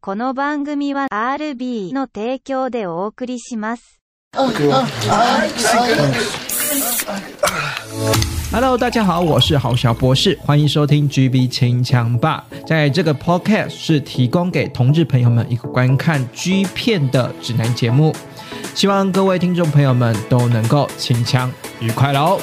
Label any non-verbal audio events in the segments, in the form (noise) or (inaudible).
この番组は RB の提供でお送りします。 Hello，大家好，我是郝小博士，欢迎收听 GB 清枪吧。在这个 Podcast 是提供给同志朋友们一个观看 G 片的指南节目，希望各位听众朋友们都能够清枪愉快喽。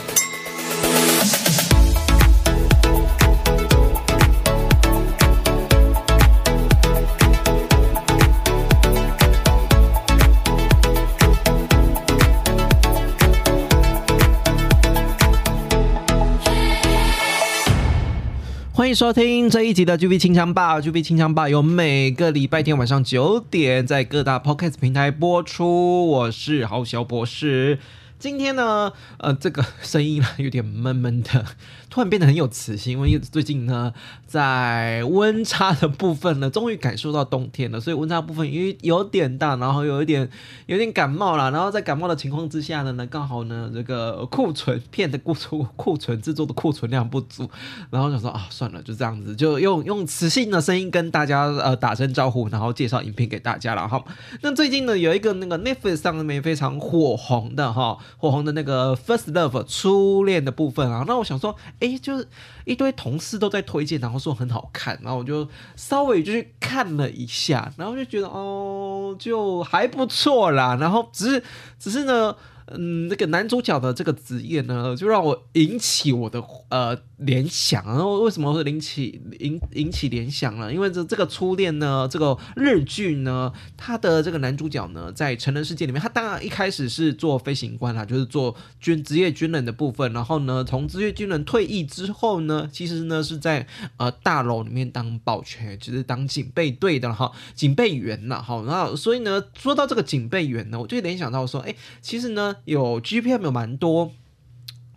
欢迎收听这一集的 GB 清枪吧。GB 清枪吧有每个礼拜天晚上九点在各大 Podcast 平台播出。我是豪小博士。今天呢，呃，这个声音呢有点闷闷的，突然变得很有磁性，因为最近呢，在温差的部分呢，终于感受到冬天了，所以温差部分因为有点大，然后有一点有点感冒了，然后在感冒的情况之下呢，呢刚好呢这个库存片的库存库存制作的库存量不足，然后想说啊，算了，就这样子，就用用磁性的声音跟大家呃打声招呼，然后介绍影片给大家了哈。那最近呢有一个那个 Netflix 上面非常火红的哈。火红的那个 First Love 初恋的部分啊，那我想说，哎，就是一堆同事都在推荐，然后说很好看，然后我就稍微就去看了一下，然后就觉得哦，就还不错啦。然后只是，只是呢，嗯，那个男主角的这个职业呢，就让我引起我的呃联想。然后为什么会引起引引起联想呢？因为这这个初恋呢，这个日剧呢，他的这个男主角呢，在成人世界里面，他当然一开始是做飞行官啦，就是做军职业军人的部分。然后呢，从职业军人退役之后呢，其实呢是在呃大楼里面当保全，就是当警备队的哈，警备员了哈。然后所以呢，说到这个警备员呢，我就联想到说，哎，其实呢有 GPM 有蛮多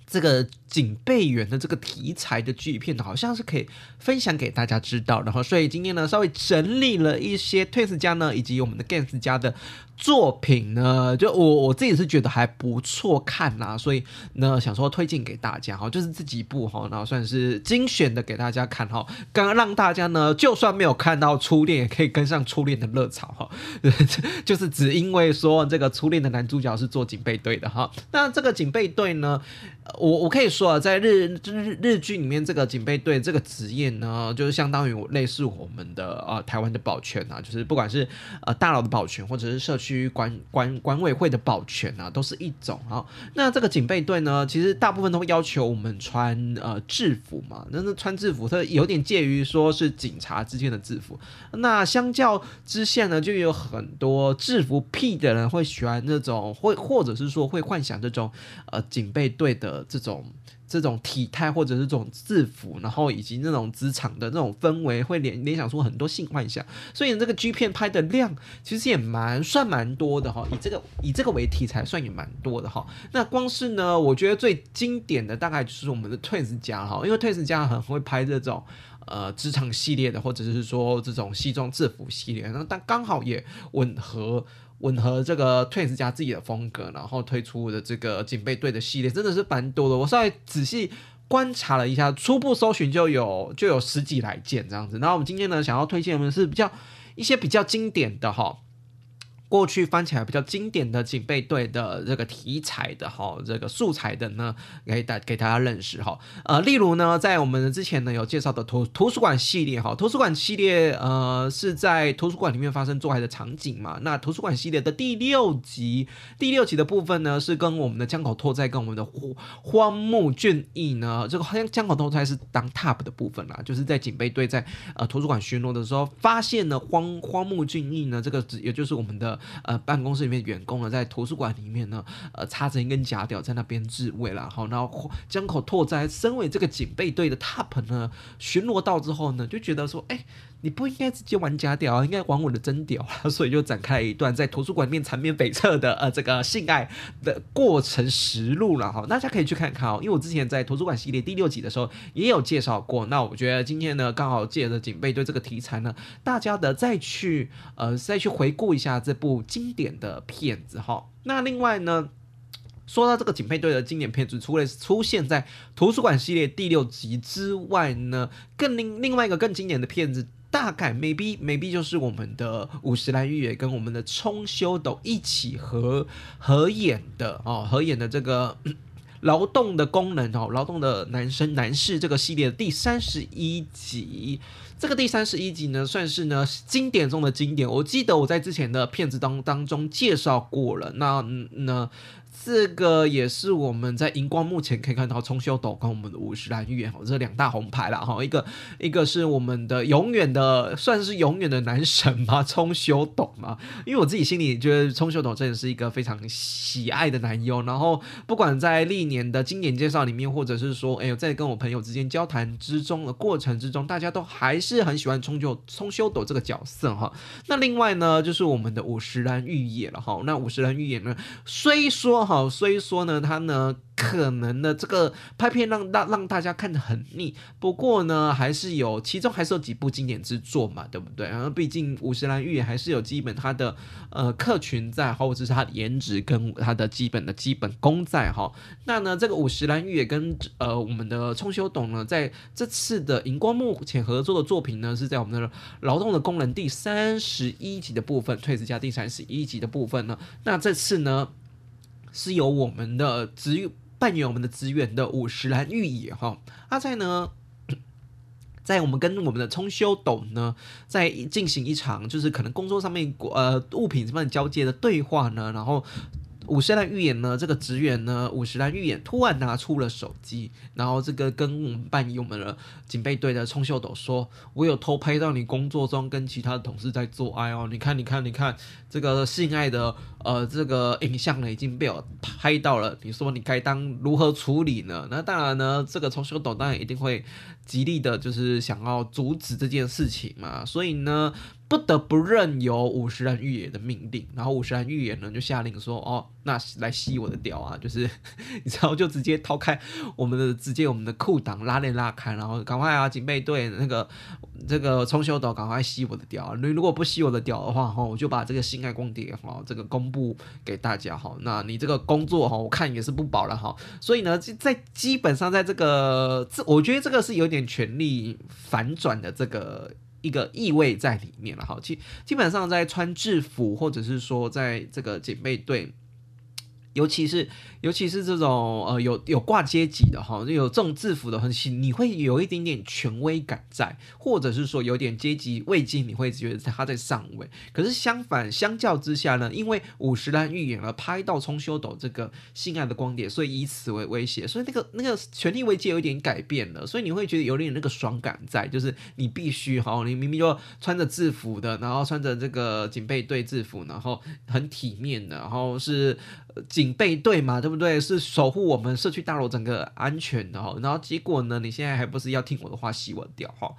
这个。警备员的这个题材的剧片，好像是可以分享给大家知道。然后，所以今天呢，稍微整理了一些 Twins 家呢，以及我们的 Gans 家的作品呢，就我我自己是觉得还不错看呐、所以呢，想说推荐给大家哈，就是这几部哈，然后算是精选的给大家看哈，刚刚让大家呢，就算没有看到初恋，也可以跟上初恋的热潮哈，(laughs) 就是只因为说这个初恋的男主角是做警备队的哈，那这个警备队呢，我我可以说。在日日日剧里面，这个警备队这个职业呢，就是相当于类似我们的呃台湾的保全啊，就是不管是呃大楼的保全，或者是社区管管管委会的保全啊，都是一种啊。那这个警备队呢，其实大部分都会要求我们穿呃制服嘛，那那穿制服，它有点介于说是警察之间的制服。那相较之下呢，就有很多制服癖的人会喜欢那种，会或者是说会幻想这种呃警备队的这种。这种体态或者是这种制服，然后以及那种职场的那种氛围，会联联想出很多性幻想。所以这个 G 片拍的量其实也蛮算蛮多的哈，以这个以这个为题材算也蛮多的哈。那光是呢，我觉得最经典的大概就是我们的 Twins 家哈，因为 Twins 家很会拍这种呃职场系列的，或者是说这种西装制服系列，那但刚好也吻合。吻合这个 Twins 家自己的风格，然后推出的这个警备队的系列真的是蛮多的。我稍微仔细观察了一下，初步搜寻就有就有十几来件这样子。那我们今天呢，想要推荐的是比较一些比较经典的哈。过去翻起来比较经典的警备队的这个题材的哈，这个素材的呢，给大给大家认识哈。呃，例如呢，在我们之前呢有介绍的图图书馆系列哈，图书馆系列呃是在图书馆里面发生做爱的场景嘛。那图书馆系列的第六集，第六集的部分呢是跟我们的江口拓哉跟我们的荒荒木俊逸呢，这个好像江口拓哉是当 top 的部分啦，就是在警备队在呃图书馆巡逻的时候，发现了荒荒木俊逸呢，这个也就是我们的。呃，办公室里面员工呢，在图书馆里面呢，呃，插着一根假屌在那边自慰了，好，然后江口拓哉身为这个警备队的 top 呢，巡逻到之后呢，就觉得说，哎。你不应该直接玩假屌，应该玩我的真屌啊！(laughs) 所以就展开了一段在图书馆面缠绵悱恻的呃这个性爱的过程实录了哈，大家可以去看看哦。因为我之前在图书馆系列第六集的时候也有介绍过，那我觉得今天呢刚好借着警备队这个题材呢，大家的再去呃再去回顾一下这部经典的片子哈。那另外呢，说到这个警备队的经典片子，除了出现在图书馆系列第六集之外呢，更另另外一个更经典的片子。大概 maybe maybe 就是我们的五十岚裕也跟我们的冲修斗一起合合演的哦，合演的这个。(clears throat) 劳动的功能哦，劳动的男生男士这个系列的第三十一集，这个第三十一集呢，算是呢经典中的经典。我记得我在之前的片子当当中介绍过了，那那。这个也是我们在荧光幕前可以看到冲修斗跟我们的五十岚裕也这两大红牌了哈，一个一个是我们的永远的算是永远的男神嘛，(laughs) 冲修斗嘛，因为我自己心里觉得冲修斗真的是一个非常喜爱的男优，然后不管在历年的经典介绍里面，或者是说哎呦在跟我朋友之间交谈之中的过程之中，大家都还是是很喜欢冲就冲修斗这个角色哈。那另外呢，就是我们的五十岚裕也了哈，那五十岚裕也呢，虽说。哈虽说呢，他呢。可能的这个拍片让让让大家看得很腻，不过呢，还是有其中还是有几部经典之作嘛，对不对？然后毕竟五十岚裕也还是有基本他的呃客群在，或者是他的颜值跟他的基本的基本功在哈。那呢，这个五十岚裕也跟呃我们的冲修董呢，在这次的荧光幕前合作的作品呢，是在我们的劳动的功能第三十一集的部分，退职家第三十一集的部分呢。那这次呢，是由我们的职扮演我们的职员的五十岚裕也哈，阿在呢，(clears throat) 在我们跟我们的冲修斗呢，在进行一场就是可能工作上面呃物品上面交接的对话呢，然后。五十岚裕也呢，这个职员呢，五十岚裕也突然拿出了手机，然后这个跟我们扮演我们的警备队的冲秀斗说：“我有偷拍到你工作中跟其他的同事在做爱哦，你看，你看，你看，这个性爱的呃这个影像呢已经被我拍到了，你说你该当如何处理呢？那当然呢，这个冲修斗当然一定会极力的，就是想要阻止这件事情嘛，所以呢。”不得不任由五十岚预言的命令，然后五十岚预言呢就下令说：“哦，那来吸我的屌啊！就是 (laughs) 你知道，就直接掏开我们的，直接我们的裤裆拉链拉开，然后赶快啊，警备队那个这个冲修斗赶快吸我的屌！你如果不吸我的屌的话，哈，我就把这个性爱光碟哈这个公布给大家哈。那你这个工作哈，我看也是不保了哈。所以呢，在基本上在这个这，我觉得这个是有点权力反转的这个。”一个意味在里面了哈，基基本上在穿制服，或者是说在这个警备队。尤其是尤其是这种呃有有挂阶级的哈，就有这种制服的很，你会有一点点权威感在，或者是说有点阶级位阶，你会觉得他在上位。可是相反，相较之下呢，因为五十岚预言而拍到冲修斗这个性爱的光碟，所以以此为威胁，所以那个那个权力位阶有点改变了，所以你会觉得有点那个爽感在，就是你必须哈，你明明就穿着制服的，然后穿着这个警备队制服，然后很体面的，然后是警。备队嘛，对不对？是守护我们社区大楼整个安全的哈。然后结果呢，你现在还不是要听我的话，洗我掉哈？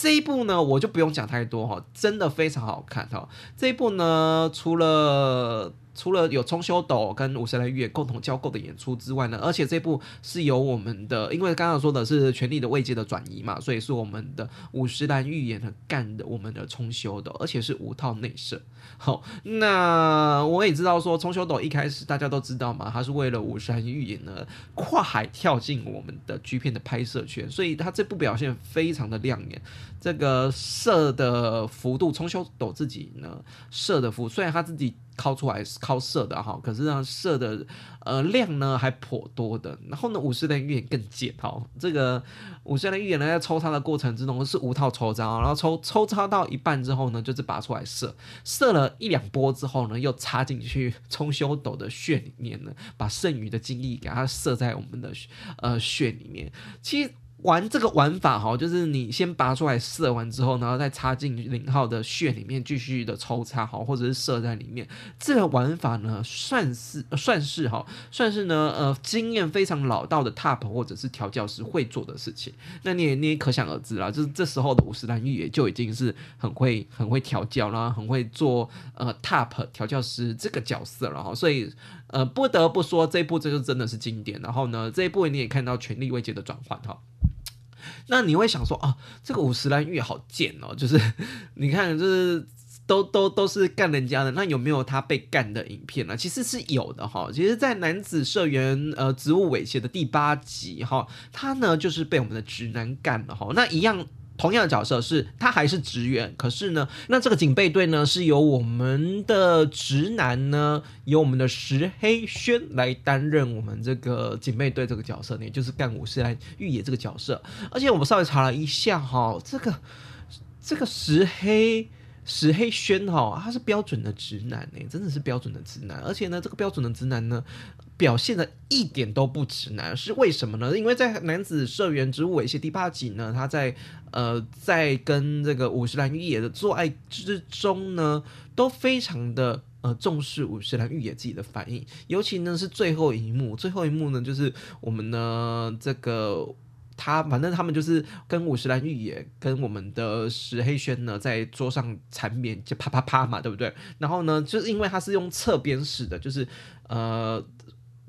这一部呢，我就不用讲太多哈，真的非常好看哈。这一部呢，除了除了有冲修斗跟五十岚裕也共同交构的演出之外呢，而且这部是由我们的，因为刚刚说的是权力的位阶的转移嘛，所以是我们的五十岚裕也干的我们的冲修斗，而且是五套内射。好，那我也知道说冲修斗一开始大家都知道嘛，他是为了五十岚裕也呢跨海跳进我们的 G 片的拍摄圈，所以他这部表现非常的亮眼。这个射的幅度，冲修斗自己呢射的幅，虽然他自己。靠出来是靠射的哈，可是呢射的呃量呢还颇多的。然后呢五十岚裕也更贱哈，这个五十岚裕也呢在抽插的过程之中是无套抽插，然后抽抽插到一半之后呢就是拔出来射，射了一两波之后呢又插进去冲修斗的穴里面呢，把剩余的精力给它射在我们的呃穴里面。其实。玩这个玩法哈，就是你先拔出来射完之后，然后再插进零号的穴里面继续的抽插哈，或者是射在里面。这个玩法呢，算是算是哈，算是呢呃经验非常老道的 TOP 或者是调教师会做的事情。那你也你也可想而知啦，就是这时候的五十岚玉也就已经是很会很会调教，啦很会做呃 TOP 调教师这个角色了哈。所以呃不得不说这一部这就真的是经典。然后呢这一部你也看到权力位阶的转换哈。那你会想说啊，这个五十岚裕好贱哦，就是 (laughs) 你看，就是都都都是干人家的，那有没有他被干的影片呢？其实是有的哈。其实，在男子社员呃职务猥亵的第八集哈，他呢就是被我们的直男干了哈。那一样。同样的角色是他还是职员，可是呢，那这个警备队呢是由我们的直男呢，由我们的石黑轩来担任我们这个警备队这个角色，也就是干武士来御野这个角色。而且我们稍微查了一下哈，这个这个石黑。石黑轩哈，他是标准的直男呢，真的是标准的直男。而且呢，这个标准的直男呢，表现的一点都不直男，是为什么呢？因为在男子社员职务猥亵第八集呢，他在呃在跟这个五十岚御野的做爱之中呢，都非常的呃重视五十岚御野自己的反应，尤其呢是最后一幕，最后一幕呢就是我们呢这个。他反正他们就是跟五十岚御野跟我们的石黑轩呢在桌上缠绵，就啪啪啪嘛，对不对？然后呢，就是因为他是用侧边式的，就是呃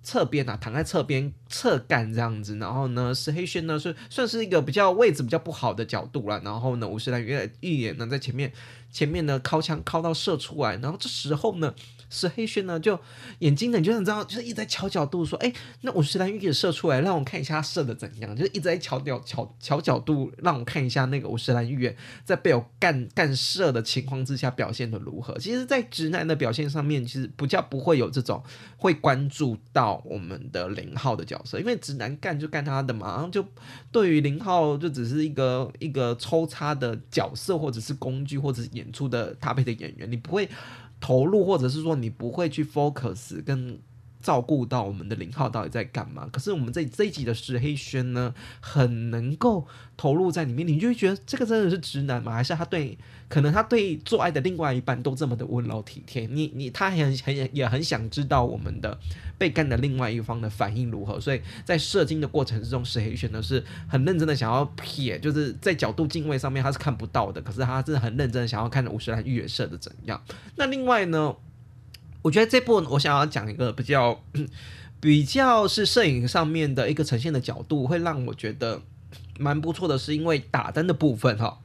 侧边啊，躺在侧边侧干这样子。然后呢，石黑轩呢是算是一个比较位置比较不好的角度了。然后呢，五十岚御野呢在前面前面呢靠枪靠到射出来。然后这时候呢。石黑轩呢，就眼睛呢，你就想知道，就是一直在调角度，说，哎，那五十岚御野射出来，让我看一下他射的怎样，就是一直在调调调调角度，让我看一下那个五十岚御野在被我干干射的情况之下表现的如何。其实，在直男的表现上面，其实不叫不会有这种会关注到我们的零号的角色，因为直男干就干他的嘛，然后就对于零号就只是一个一个抽插的角色，或者是工具，或者是演出的搭配的演员，你不会。投入，或者是说你不会去 focus 跟照顾到我们的零号到底在干嘛？可是我们这这一集的石黑轩呢，很能够投入在里面，你就会觉得这个真的是直男吗？还是他对可能他对做爱的另外一半都这么的温柔体贴？你你他很很也很想知道我们的被干的另外一方的反应如何？所以在射精的过程之中，石黑轩呢是很认真的想要撇，就是在角度镜位上面他是看不到的，可是他真的很认真的想要看五十岚御野射的怎样。那另外呢？我觉得这部分我想要讲一个比较 (clears throat) 比较是摄影上面的一个呈现的角度，会让我觉得蛮不错的，是因为打灯的部分哈。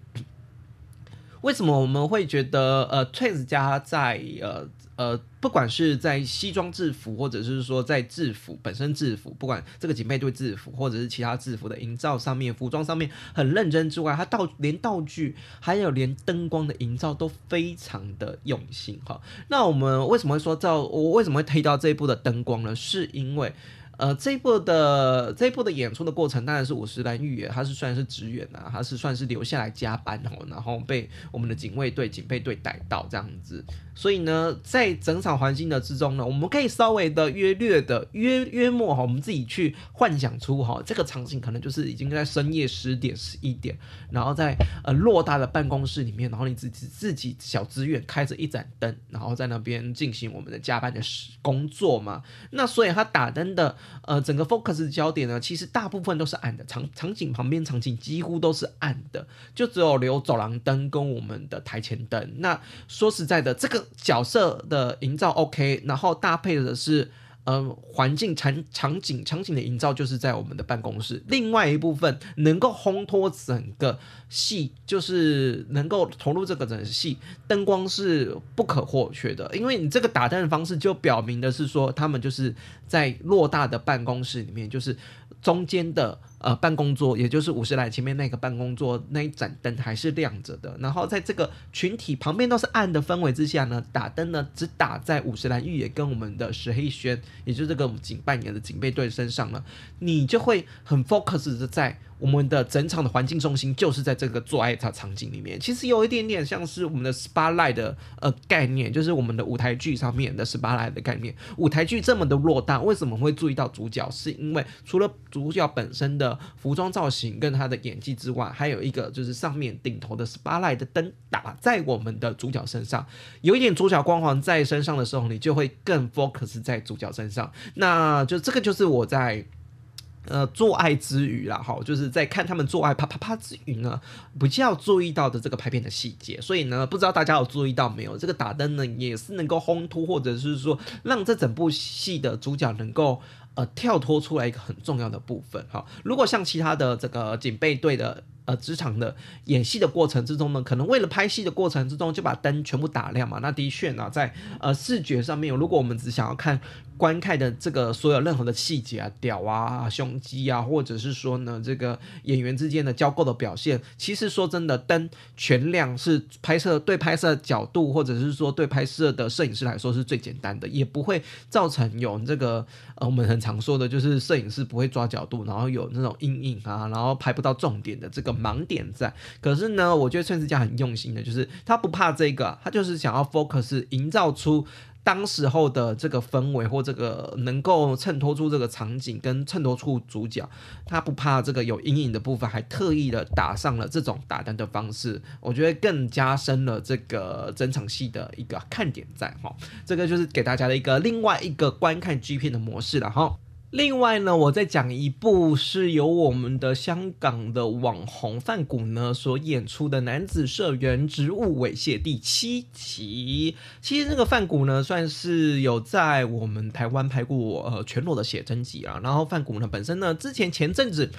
为什么我们会觉得呃，Trace 家在呃？呃，不管是在西装制服，或者是说在制服本身制服，不管这个警备队制服，或者是其他制服的营造上面，服装上面很认真之外，它道连道具还有连灯光的营造都非常的用心哈。那我们为什么会说到我为什么会推到这一部的灯光呢？是因为。呃，这一部的这一部的演出的过程当然是五十岚御野，他是算是职员啊，他是算是留下来加班哦，然后被我们的警卫队、警备队逮到这样子。所以呢，在整场环境的之中呢，我们可以稍微的约略的约约莫哈，我们自己去幻想出哈，这个场景可能就是已经在深夜十点十一点，然后在呃偌大的办公室里面，然后你自己自己小职员开着一盏灯，然后在那边进行我们的加班的工作嘛。那所以他打灯的。呃，整个 focus 的焦点呢，其实大部分都是暗的，场场景旁边场景几乎都是暗的，就只有留走廊灯跟我们的台前灯。那说实在的，这个角色的营造 OK，然后搭配的是。呃，环境场场景场景的营造就是在我们的办公室。另外一部分能够烘托整个戏，就是能够投入这个整个戏，灯光是不可或缺的。因为你这个打灯的方式，就表明的是说，他们就是在偌大的办公室里面，就是中间的。呃，办公桌，也就是五十岚前面那个办公桌那一盏灯还是亮着的。然后在这个群体旁边都是暗的氛围之下呢，打灯呢只打在五十岚御野跟我们的石黑轩，也就是这个警扮演的警备队身上呢，你就会很 focus 的在。我们的整场的环境中心就是在这个做爱的场景里面，其实有一点点像是我们的 spotlight 的呃概念，就是我们的舞台剧上面的 spotlight 的概念。舞台剧这么的偌大，为什么会注意到主角？是因为除了主角本身的服装造型跟他的演技之外，还有一个就是上面顶头的 spotlight 的灯打在我们的主角身上，有一点主角光环在身上的时候，你就会更 focus 在主角身上。那就这个就是我在。呃，做爱之余啦，哈，就是在看他们做爱啪啪啪之余呢，比较注意到的这个拍片的细节。所以呢，不知道大家有注意到没有？这个打灯呢，也是能够烘托，或者是说让这整部戏的主角能够呃跳脱出来一个很重要的部分。哈，如果像其他的这个警备队的。呃，职场的演戏的过程之中呢，可能为了拍戏的过程之中就把灯全部打亮嘛。那的确呢，在呃视觉上面，如果我们只想要看观看的这个所有任何的细节啊，屌啊，胸肌啊，或者是说呢，这个演员之间的交构的表现，其实说真的，灯全亮是拍摄对拍摄角度，或者是说对拍摄的摄影师来说是最简单的，也不会造成有这个呃我们很常说的就是摄影师不会抓角度，然后有那种阴影啊，然后拍不到重点的这个盲点在。可是呢，我觉得崔斯嘉很用心的，就是他不怕这个，他就是想要 focus 营造出。当时候的这个氛围或这个能够衬托出这个场景跟衬托出主角，他不怕这个有阴影的部分，还特意的打上了这种打灯的方式，我觉得更加深了这个整场戏的一个看点在哈。这个就是给大家的一个另外一个观看 G 片的模式了哈。另外呢，我再讲一部是由我们的香港的网红范谷呢所演出的男子社员植物猥亵第七集。其实这个范谷呢，算是有在我们台湾拍过呃全裸的写真集啊。然后范谷呢本身呢，之前前阵子。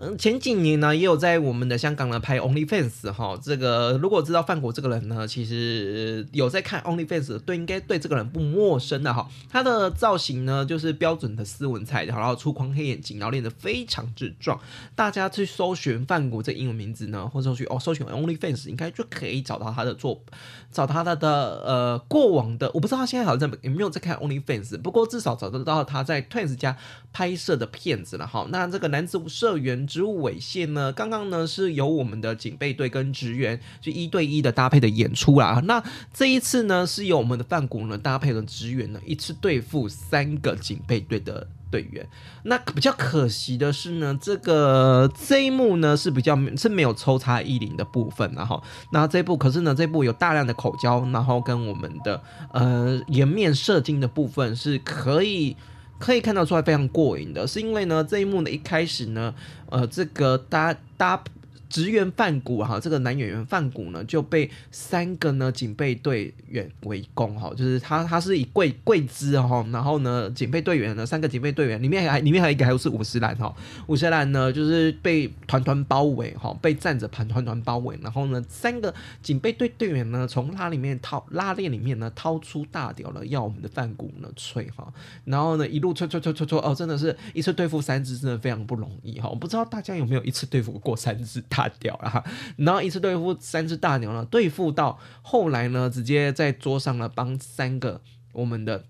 嗯，前几年呢，也有在我们的香港呢拍 OnlyFans 哈。这个如果知道范国这个人呢，其实有在看 OnlyFans，对，应该对这个人不陌生的哈。他的造型呢，就是标准的斯文菜，然后粗框黑眼睛，然后练得非常之壮。大家去搜寻范国这英文名字呢，或者去哦搜寻 OnlyFans，应该就可以找到他的作，找他的的呃过往的。我不知道他现在好像有没有在看 OnlyFans，不过至少找得到他在 Twins 家拍摄的片子了哈。那这个男子社员。植物猥亵呢？刚刚呢是由我们的警备队跟职员就一对一的搭配的演出啦。那这一次呢是由我们的范谷呢搭配的职员呢一次对付三个警备队的队员。那比较可惜的是呢，这个这一幕呢是比较是没有抽插衣领的部分，然后那这部可是呢这部有大量的口交，然后跟我们的呃颜面射精的部分是可以。可以看得出来非常过瘾的，是因为呢这一幕呢一开始呢，呃这个搭搭。职员范谷哈，这个男演员范谷呢就被三个呢警备队员围攻哈，就是他他是以跪跪姿哈，然后呢警备队员呢三个警备队员里面还里面还有一个还有是五十岚哈，五十岚呢就是被团团包围哈，被站着盘团团包围，然后呢三个警备队队员呢从拉里面掏拉链里面呢掏出大屌了，要我们的范谷呢吹哈，然后呢一路吹吹吹吹吹哦，真的是一次对付三只真的非常不容易哈，我不知道大家有没有一次对付过三只。大屌了，然后一次对付三只大牛呢，对付到后来呢，直接在桌上呢帮三个我们的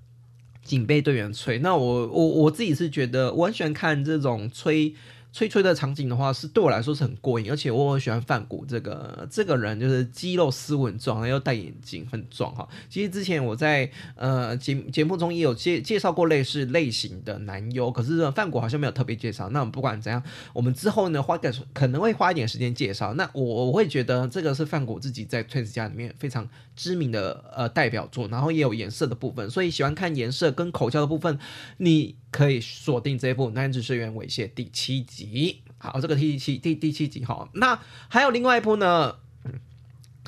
警备队员吹。那我我我自己是觉得我很喜欢看这种吹。吹吹的场景的话，是对我来说是很过瘾，而且我很喜欢范谷这个这个人，就是肌肉斯文壮，又戴眼镜，很壮哈。其实之前我在呃节节目中也有介介绍过类似类型的男优，可是范谷好像没有特别介绍。那我们不管怎样，我们之后呢花个可能会花一点时间介绍。那我我会觉得这个是范谷自己在 Twins 家里面非常知名的呃代表作，然后也有颜色的部分，所以喜欢看颜色跟口交的部分，你。可以锁定这部《男子社员猥亵》第七集。好，这个第七第第七集哈。那还有另外一部呢，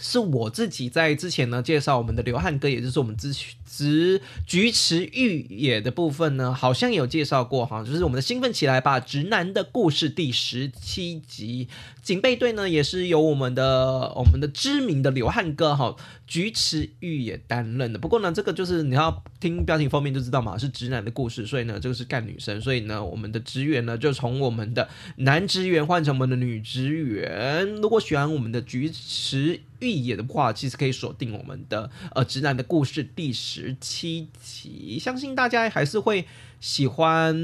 是我自己在之前呢介绍我们的流汗哥，也就是我们之之菊池裕也的部分呢，好像有介绍过哈，就是我们的兴奋起来吧，直男的故事第十七集。警备队呢，也是由我们的我们的知名的流汗哥哈，菊池裕也担任的。不过呢，这个就是你要听标题封面就知道嘛，是直男的故事，所以呢，这个是干女生，所以呢，我们的职员呢就从我们的男职员换成我们的女职员。如果喜欢我们的菊池玉野的话，其实可以锁定我们的呃直男的故事第十七集，相信大家还是会。喜欢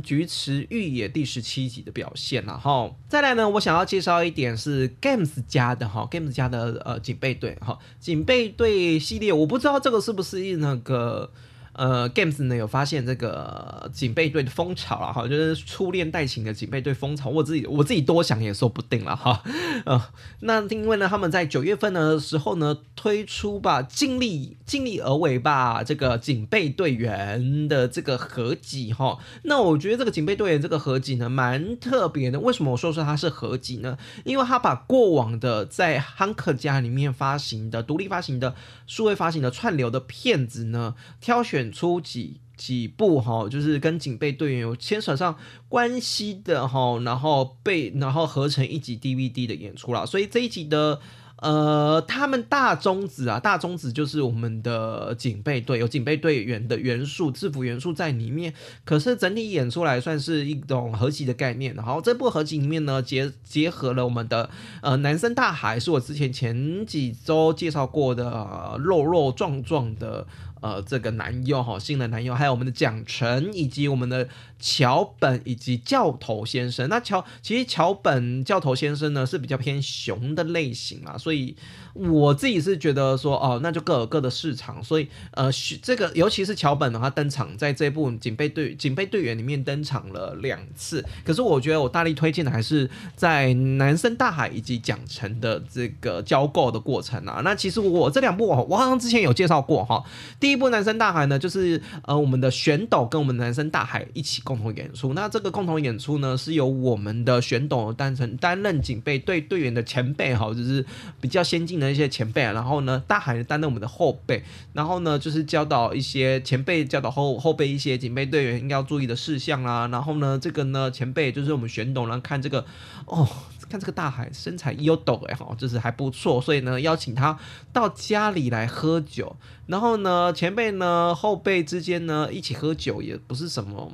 菊池玉野第十七集的表现，然后再来呢，我想要介绍一点是 Games 家的哈，Games 家的呃警备队哈，警备队系列，我不知道这个是不是那个。呃，Games 呢有发现这个警备队的风潮了哈，就是初恋带情的警备队风潮，我自己我自己多想也说不定了哈。呃，那因为呢，他们在九月份的时候呢推出吧，尽力尽力而为吧，这个警备队员的这个合集哈。那我觉得这个警备队员这个合集呢蛮特别的，为什么我说说它是合集呢？因为他把过往的在汉克家里面发行的独立发行的数位发行的串流的片子呢挑选。选出几几部哈，就是跟警备队员有牵扯上关系的哈，然后被然后合成一集 DVD 的演出啦。所以这一集的呃，他们大宗旨啊，大宗旨就是我们的警备队有警备队员的元素、制服元素在里面。可是整体演出来算是一种合集的概念。然后这部合集里面呢，结结合了我们的呃男生大海，是我之前前几周介绍过的、呃、肉肉壮壮的。呃，这个男优哈，新的男优，还有我们的蒋晨，以及我们的桥本，以及教头先生。那桥其实桥本教头先生呢是比较偏熊的类型啊，所以我自己是觉得说，哦，那就各有各的市场。所以呃，这个尤其是桥本的话，登场在这部警备队警备队员里面登场了两次。可是我觉得我大力推荐的还是在男生大海以及蒋晨的这个交购的过程啊。那其实我这两部我好像之前有介绍过哈。第第一部男生大海呢，就是呃我们的玄斗跟我们男生大海一起共同演出。那这个共同演出呢，是由我们的玄斗担成担任警备队队员的前辈哈，就是比较先进的一些前辈。然后呢，大海担任我们的后辈。然后呢，就是教导一些前辈教导后后辈一些警备队员应该要注意的事项啦。然后呢，这个呢前辈就是我们玄斗，然后看这个哦。看这个大海身材又抖哎哈，就是还不错，所以呢邀请他到家里来喝酒，然后呢前辈呢后辈之间呢一起喝酒也不是什么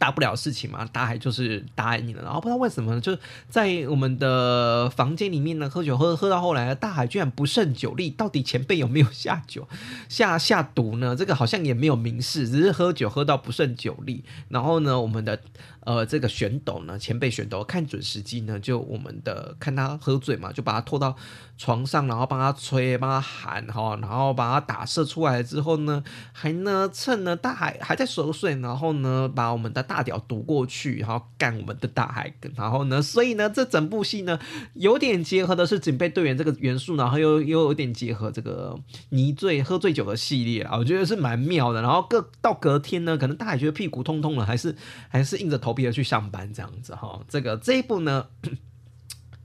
大不了事情嘛，大海就是答应你了，然后不知道为什么呢，就在我们的房间里面呢喝酒喝喝到后来，大海居然不胜酒力，到底前辈有没有下酒下下毒呢？这个好像也没有明示，只是喝酒喝到不胜酒力，然后呢我们的。呃，这个选斗呢，前辈选斗看准时机呢，就我们的看他喝醉嘛，就把他拖到床上，然后帮他吹，帮他喊哈，然后把他打射出来之后呢，还呢趁呢大海还在熟睡，然后呢把我们的大屌堵过去，然后干我们的大海，然后呢，所以呢这整部戏呢有点结合的是警备队员这个元素，然后又又有点结合这个泥醉喝醉酒的系列啊，我觉得是蛮妙的。然后隔到隔天呢，可能大海觉得屁股痛痛了，还是还是硬着头。头皮的去上班这样子哈，这个这一部呢，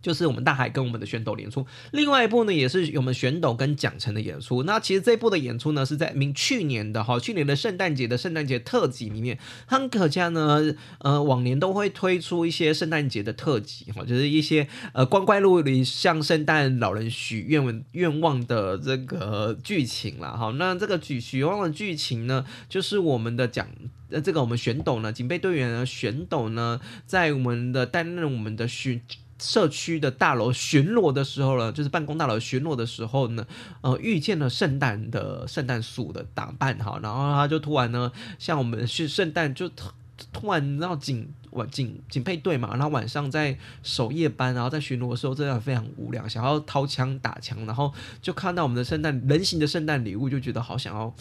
就是我们大海跟我们的玄斗演出。另外一部呢，也是我们玄斗跟蒋丞的演出。那其实这部的演出呢，是在明去年的哈，去年的圣诞节的圣诞节特辑里面。汉可家呢，呃，往年都会推出一些圣诞节的特辑哈，就是一些呃光怪陆离向圣诞老人许愿愿望的这个剧情啦。哈，那这个许许愿望的剧情呢，就是我们的蒋。那这个我们玄斗呢，警备队员呢，玄斗呢，在我们的担任我们的巡社区的大楼巡逻的时候呢，就是办公大楼巡逻的时候呢，呃，遇见了圣诞的圣诞树的打扮哈，然后他就突然呢，像我们是圣诞就突然绕警晚警警备队嘛，然后晚上在守夜班，然后在巡逻的时候，真的非常无聊，想要掏枪打枪，然后就看到我们的圣诞人形的圣诞礼物，就觉得好想要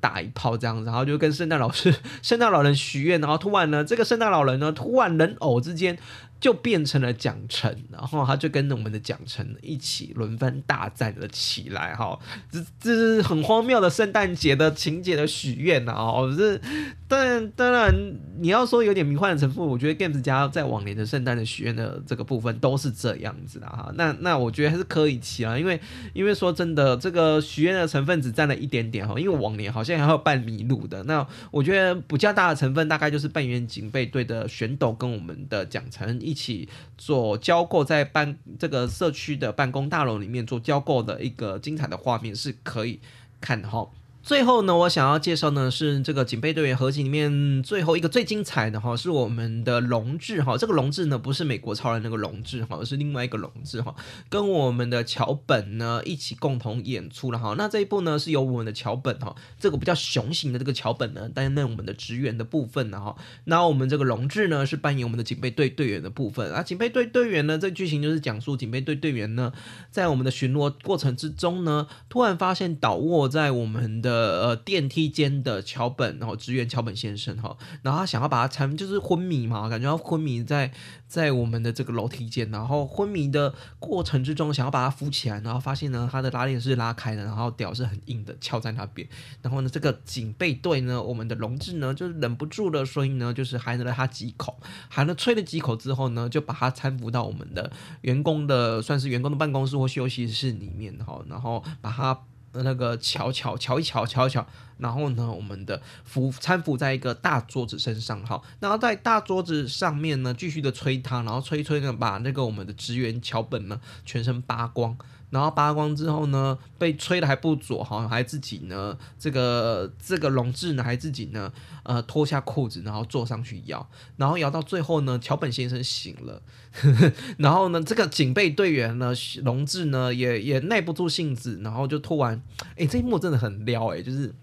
打一炮这样子，然后就跟圣诞老师、(laughs) 圣诞老人许愿，然后突然呢，这个圣诞老人呢，突然人偶之间。就变成了蒋晨，然后他就跟我们的蒋晨一起轮番大战了起来，哈，这这是很荒谬的圣诞节的情节的许愿呐，哦，这当然当然你要说有点迷幻的成分，我我觉得 Games 家在往年的圣诞的许愿的这个部分都是这样子的哈，那那我觉得还是可以期啊，因为因为说真的，这个许愿的成分只占了一点点哈，因为往年好像还有扮麋鹿的，那我觉得比较大的成分大概就是半圆警备队的玄斗跟我们的蒋晨一。起做交购，在办这个社区的办公大楼里面做交购的一个精彩的画面是可以看的哈。最后呢，我想要介绍呢是这个警备队员合集里面最后一个最精彩的哈，是我们的龙志哈。这个龙志呢不是美国超人那个龙志哈，而是另外一个龙志哈，跟我们的桥本呢一起共同演出了哈。那这一部呢是由我们的桥本哈，这个比较雄型的这个桥本呢担任我们的职员的部分的哈。那我们这个龙志呢是扮演我们的警备队队员的部分啊。警备队队员呢，这剧情就是讲述警备队队员呢在我们的巡逻过程之中呢，突然发现倒卧在我们的。呃呃，电梯间的桥本，然后职员桥本先生哈，然后他想要把他搀，就是昏迷嘛，感觉他昏迷在在我们的这个楼梯间，然后昏迷的过程之中，想要把他扶起来，然后发现呢，他的拉链是拉开的，然后屌是很硬的，翘在那边，然后呢，这个警备队呢，我们的龙志呢，就是忍不住了，所以呢，就是含了他几口，含了吹了几口之后呢，就把他搀扶到我们的员工的，算是员工的办公室或休息室里面哈，然后把他。那个瞧瞧瞧一瞧瞧一瞧，然后呢，我们的扶搀扶在一个大桌子身上，哈，然后在大桌子上面呢，继续的吹他，然后吹吹呢，把那个我们的职员桥本呢全身扒光，然后扒光之后呢，被吹的还不左，好像还自己呢，这个这个龙志呢还自己呢，呃脱下裤子，然后坐上去摇，然后摇到最后呢，桥本先生醒了，呵 (laughs) 呵然后呢，这个警备队员呢，龙志呢也也耐不住性子，然后就突然，哎，这一幕真的很撩，哎，就是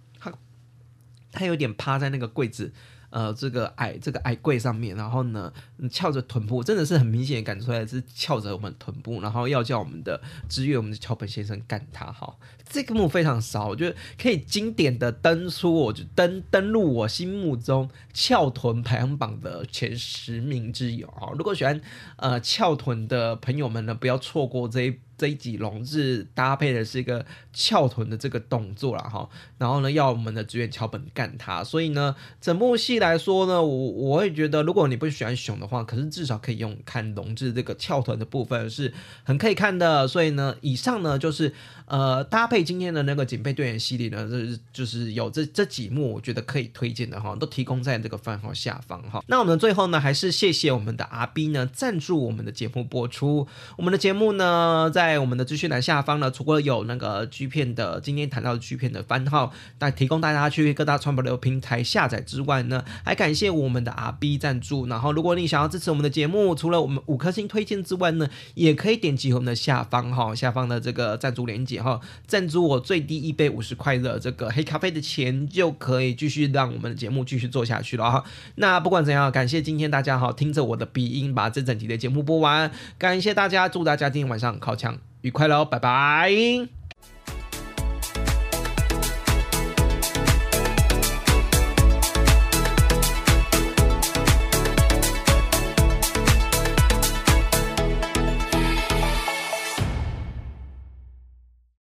他有点趴在那个柜子。呃，这个矮这个矮柜上面，然后呢，翘着臀部，真的是很明显感出来是翘着我们臀部，然后要叫我们的支援，我们的桥本先生干他哈。这个幕非常少，我觉得可以经典的登出，我就登登录我心目中翘臀排行榜的前十名之友啊。如果喜欢呃翘臀的朋友们呢，不要错过这一。这一集龙志搭配的是一个翘臀的这个动作了哈，然后呢，要我们的职员桥本干他，所以呢，整部戏来说呢，我我会觉得，如果你不喜欢熊的话，可是至少可以用看龙志这个翘臀的部分是很可以看的，所以呢，以上呢就是呃搭配今天的那个警备队员系列呢，就是就是有这这几幕我觉得可以推荐的哈，都提供在这个番号下方哈。那我们最后呢，还是谢谢我们的阿 B 呢赞助我们的节目播出，我们的节目呢在。在我们的资讯栏下方呢，除了有那个 G 片的今天谈到的 G 片的番号，那提供大家去各大串流平台下载之外呢，还感谢我们的 R B 赞助。然后，如果你想要支持我们的节目，除了我们五颗星推荐之外呢，也可以点击我们的下方哈，下方的这个赞助链接哈，赞助我最低一杯五十块的这个黑咖啡的钱，就可以继续让我们的节目继续做下去了哈。那不管怎样，感谢今天大家哈，听着我的鼻音把这整集的节目播完，感谢大家，祝大家今天晚上靠枪愉快喽，拜拜。